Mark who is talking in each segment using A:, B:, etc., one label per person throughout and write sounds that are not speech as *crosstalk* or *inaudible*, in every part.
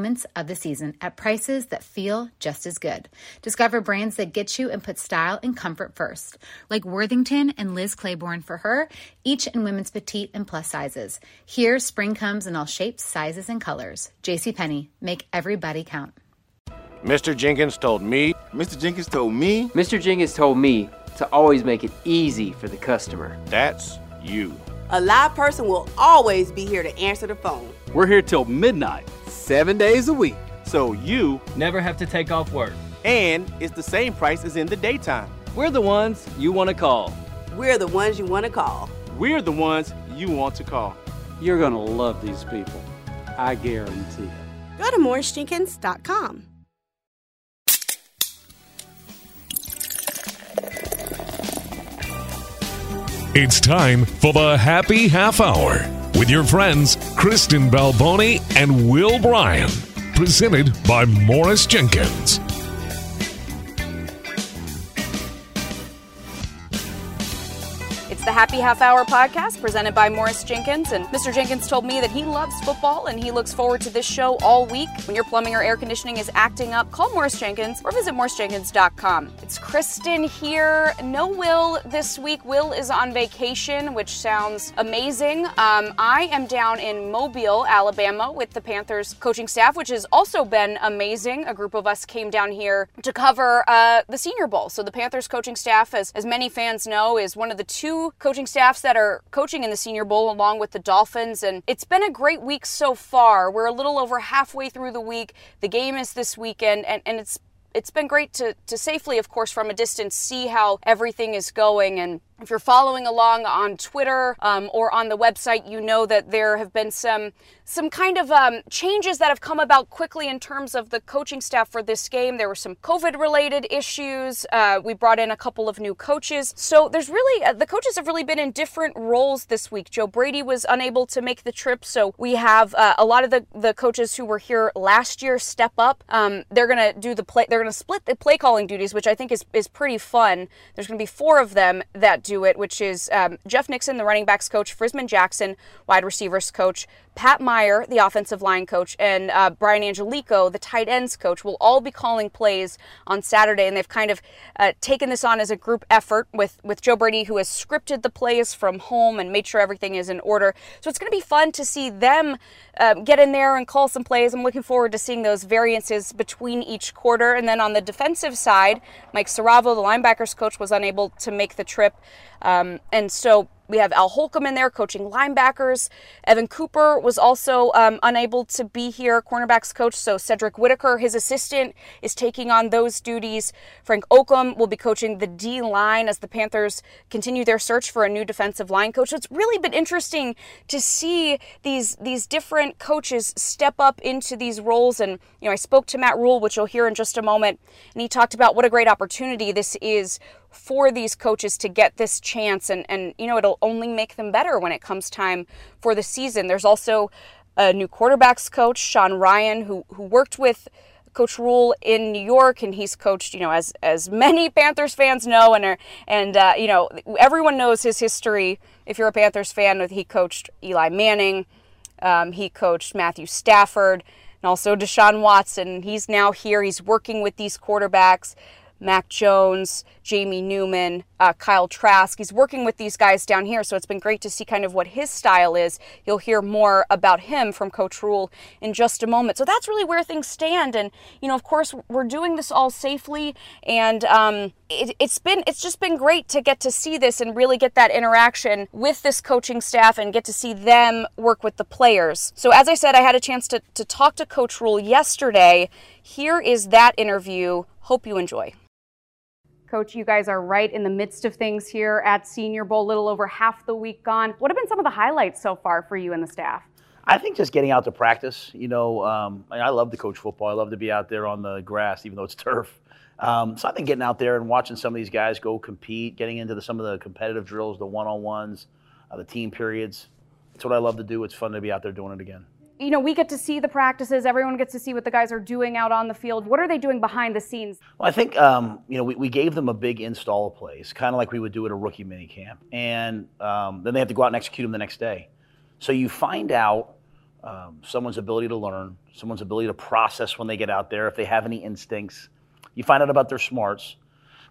A: moments of the season at prices that feel just as good. Discover brands that get you and put style and comfort first, like Worthington and Liz Claiborne for her, each in women's petite and plus sizes. Here, spring comes in all shapes, sizes, and colors. JCPenney, make everybody count.
B: Mr. Jenkins told me.
C: Mr. Jenkins told me.
D: Mr. Jenkins told me to always make it easy for the customer.
B: That's you.
E: A live person will always be here to answer the phone.
F: We're here till midnight,
G: seven days a week.
F: So you
H: never have to take off work.
F: And it's the same price as in the daytime.
H: We're the ones you want to call.
E: We're the ones you want to call.
F: We're the ones you want to call.
I: You're going to love these people. I guarantee it.
E: Go to morrisjenkins.com.
J: It's time for the Happy Half Hour with your friends Kristen Balboni and Will Bryan. Presented by Morris Jenkins.
K: It's the Happy Half Hour podcast presented by Morris Jenkins. And Mr. Jenkins told me that he loves football and he looks forward to this show all week. When your plumbing or air conditioning is acting up, call Morris Jenkins or visit morrisjenkins.com. It's Kristen here. No Will this week. Will is on vacation, which sounds amazing. Um, I am down in Mobile, Alabama, with the Panthers coaching staff, which has also been amazing. A group of us came down here to cover uh, the Senior Bowl. So the Panthers coaching staff, as, as many fans know, is one of the two coaching staffs that are coaching in the Senior Bowl along with the Dolphins. And it's been a great week so far. We're a little over halfway through the week. The game is this weekend, and, and it's it's been great to, to safely, of course, from a distance, see how everything is going. And if you're following along on Twitter um, or on the website, you know that there have been some some kind of um, changes that have come about quickly in terms of the coaching staff for this game. There were some COVID-related issues. Uh, we brought in a couple of new coaches, so there's really uh, the coaches have really been in different roles this week. Joe Brady was unable to make the trip, so we have uh, a lot of the the coaches who were here last year step up. Um, they're gonna do the play. They're gonna split the play calling duties, which I think is is pretty fun. There's gonna be four of them that do it, which is um, Jeff Nixon, the running backs coach, Frisman Jackson, wide receivers coach, Pat Meyer, the offensive line coach, and uh, Brian Angelichio, the tight ends coach, will all be calling plays on Saturday, and they've kind of uh, taken this on as a group effort with with Joe Brady, who has scripted the plays from home and made sure everything is in order. So it's going to be fun to see them uh, get in there and call some plays. I'm looking forward to seeing those variances between each quarter, and then on the defensive side, Mike Siravo, the linebackers coach, was unable to make the trip, um, and so we have Al Holcomb in there coaching linebackers. Evan Cooper was also um, unable to be here, cornerbacks coach. So Cedric Whitaker, his assistant, is taking on those duties. Frank Okam will be coaching the D line as the Panthers continue their search for a new defensive line coach. So it's really been interesting to see these these different coaches step up into these roles. And you know, I spoke to Matt Rhule, which you'll hear in just a moment, and he talked about what a great opportunity this is for these coaches to get this chance and, and you know it'll only make them better when it comes time for the season. There's also a new quarterbacks coach sean Ryan who, who worked with coach Rhule in new york and he's coached you know as as many *laughs* panthers fans know and are, and uh, you know everyone knows his history. If you're a panthers fan he coached eli manning um, he coached matthew stafford and also deshaun watson. He's now here. He's working with these quarterbacks Mac Jones, Jamie Newman, uh, Kyle Trask. He's working with these guys down here, so it's been great to see kind of what his style is. You'll hear more about him from Coach Rhule in just a moment. So that's really where things stand. And, you know, of course, we're doing this all safely. And um, it, it's been, it's just been great to get to see this and really get that interaction with this coaching staff and get to see them work with the players. So, as I said, I had a chance to, to talk to Coach Rhule yesterday. Here is that interview. Hope you enjoy. Coach, you guys are right in the midst of things here at Senior Bowl, little over half the week gone. What have been some of the highlights so far for you and the staff?
C: I think just getting out to practice. You know, um, I love to coach football. I love to be out there on the grass, even though it's *laughs* turf. Um, so I think getting out there and watching some of these guys go compete, getting into the, some of the competitive drills, the one-on-ones, uh, the team periods. It's what I love to do. It's fun to be out there doing it again
K: you know, we get to see the practices. Everyone gets to see what the guys are doing out on the field. What are they doing behind the scenes?
C: Well, I think, um, you know, we, we gave them a big install place, kind of like we would do at a rookie mini camp. And um, then they have to go out and execute them the next day. So you find out um, someone's ability to learn, someone's ability to process when they get out there, if they have any instincts. You find out about their smarts.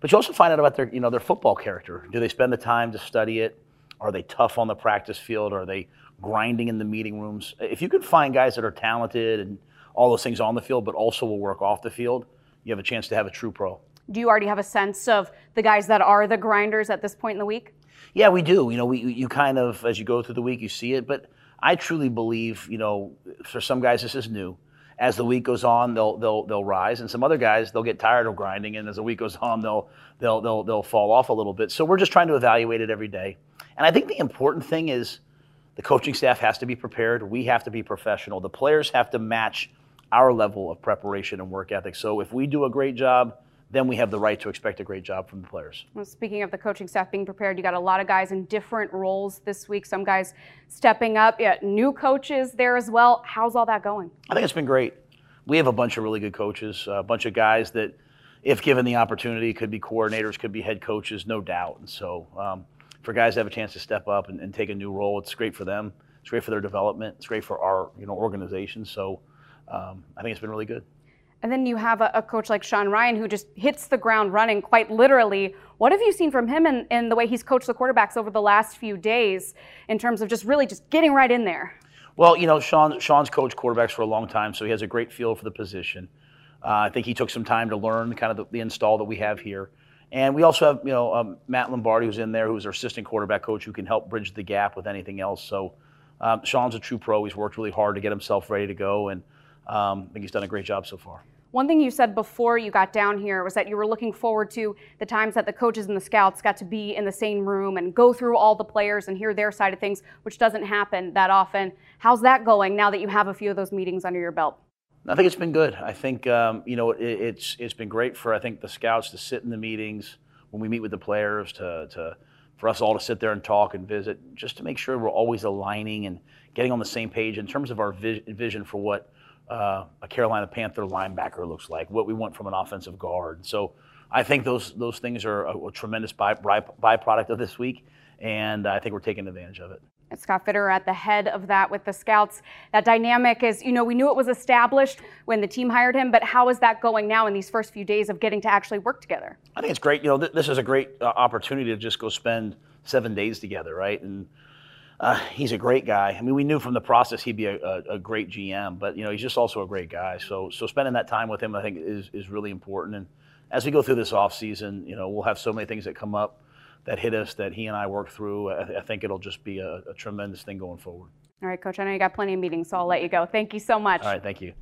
C: But you also find out about their, you know, their football character. Do they spend the time to study it? Are they tough on the practice field? Are they grinding in the meeting rooms. If you can find guys that are talented and all those things on the field, but also will work off the field, you have a chance to have a true pro.
K: Do you already have a sense of the guys that are the grinders at this point in the week?
C: Yeah, we do. You know, we you kind of as you go through the week, you see it. But I truly believe, you know, for some guys this is new. As the week goes on, they'll they'll they'll rise, and some other guys they'll get tired of grinding, and as the week goes on, they'll they'll they'll they'll fall off a little bit. So we're just trying to evaluate it every day. And I think the important thing is the coaching staff has to be prepared. We have to be professional. The players have to match our level of preparation and work ethic. So if we do a great job, then we have the right to expect a great job from the players.
K: Well, speaking of the coaching staff being prepared, you got a lot of guys in different roles this week. Some guys stepping up, yeah, new coaches there as well. How's all that going?
C: I think it's been great. We have a bunch of really good coaches, a bunch of guys that, if given the opportunity, could be coordinators, could be head coaches, no doubt. And so, um, for guys to have a chance to step up and, and, take a new role. It's great for them. It's great for their development. It's great for our you know organization. So um, I think it's been really good.
K: And then you have a, a, coach like Sean Ryan who just hits the ground running quite literally. What have you seen from him in, in the way he's coached the quarterbacks over the last few days in terms of just really just getting right in there?
C: Well, you know, Sean, Sean's coached quarterbacks for a long time, so he has a great feel for the position. Uh, I think he took some time to learn kind of the, the install that we have here. And we also have, you know, um, Matt Lombardi who's in there, who's our assistant quarterback coach, who can help bridge the gap with anything else. So um, Sean's a true pro. He's worked really hard to get himself ready to go, and um, I think he's done a great job so far.
K: One thing you said before you got down here was that you were looking forward to the times that the coaches and the scouts got to be in the same room and go through all the players and hear their side of things, which doesn't happen that often. How's that going now that you have a few of those meetings under your belt?
C: I think it's been good. I think um, you know it, it's it's been great for I think the scouts to sit in the meetings when we meet with the players to, to for us all to sit there and talk and visit, just to make sure we're always aligning and getting on the same page in terms of our vision for what uh, a Carolina Panther linebacker looks like, what we want from an offensive guard. So I think those those things are a, a tremendous by, by, byproduct of this week, and I think we're taking advantage of it.
K: Scott Fitterer at the head of that with the scouts. That dynamic is, you know, we knew it was established when the team hired him, but how is that going now in these first few days of getting to actually work together?
C: I think it's great. You know, th- this is a great uh, opportunity to just go spend seven days together, right? And uh, he's a great guy. I mean, we knew from the process he'd be a, a, a, great GM, but you know, he's just also a great guy. So, so spending that time with him, I think, is is really important. And as we go through this off season, you know, we'll have so many things that come up that hit us that he and I worked through. I, I think it'll just be a, a tremendous thing going forward.
K: All right, Coach. I know you got plenty of meetings, so I'll let you go. Thank you so much.
C: All right, thank you.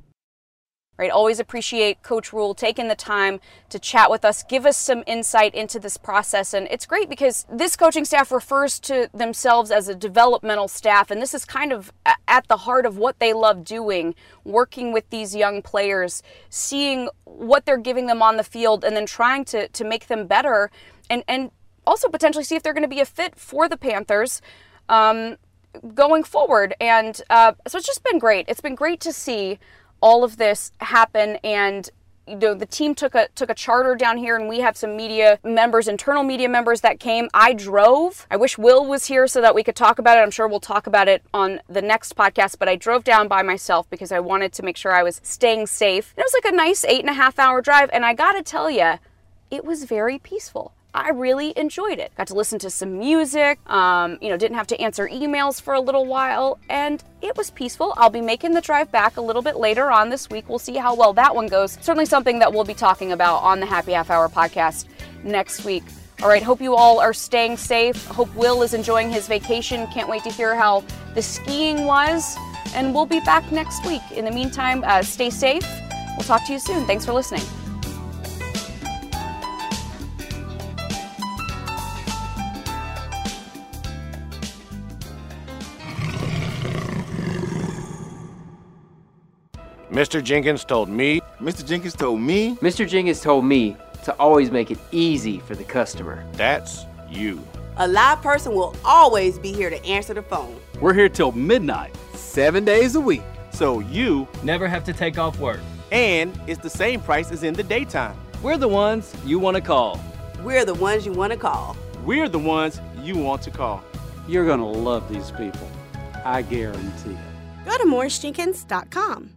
K: Right, always appreciate Coach Rhule taking the time to chat with us, give us some insight into this process. And it's great because this coaching staff refers to themselves as a developmental staff. And this is kind of at the heart of what they love doing, working with these young players, seeing what they're giving them on the field, and then trying to, to make them better and, and also potentially see if they're going to be a fit for the Panthers um, going forward. And uh, so it's just been great. It's been great to see all of this happen and you know the team took a took a charter down here and we have some media members internal media members that came i drove i wish will was here so that we could talk about it i'm sure we'll talk about it on the next podcast but i drove down by myself because i wanted to make sure i was staying safe it was like a nice eight and a half hour drive and i gotta tell you it was very peaceful. I really enjoyed it. Got to listen to some music, um, you know, didn't have to answer emails for a little while, and it was peaceful. I'll be making the drive back a little bit later on this week. We'll see how well that one goes. Certainly something that we'll be talking about on the Happy Half Hour podcast next week. All right, hope you all are staying safe. Hope Will is enjoying his vacation. Can't wait to hear how the skiing was. And we'll be back next week. In the meantime, uh, stay safe. We'll talk to you soon. Thanks for listening.
B: Mr. Jenkins told me.
G: Mr. Jenkins told me.
D: Mr. Jenkins told me to always make it easy for the customer.
B: That's you.
E: A live person will always be here to answer the phone.
F: We're here till midnight.
I: Seven days a week.
F: So you
H: never have to take off work.
F: And it's the same price as in the daytime.
H: We're the ones you want to call.
E: We're the ones you want to call.
F: We're the ones you want to call.
I: You're going to love these people. I guarantee it.
E: Go to morrisjenkins.com.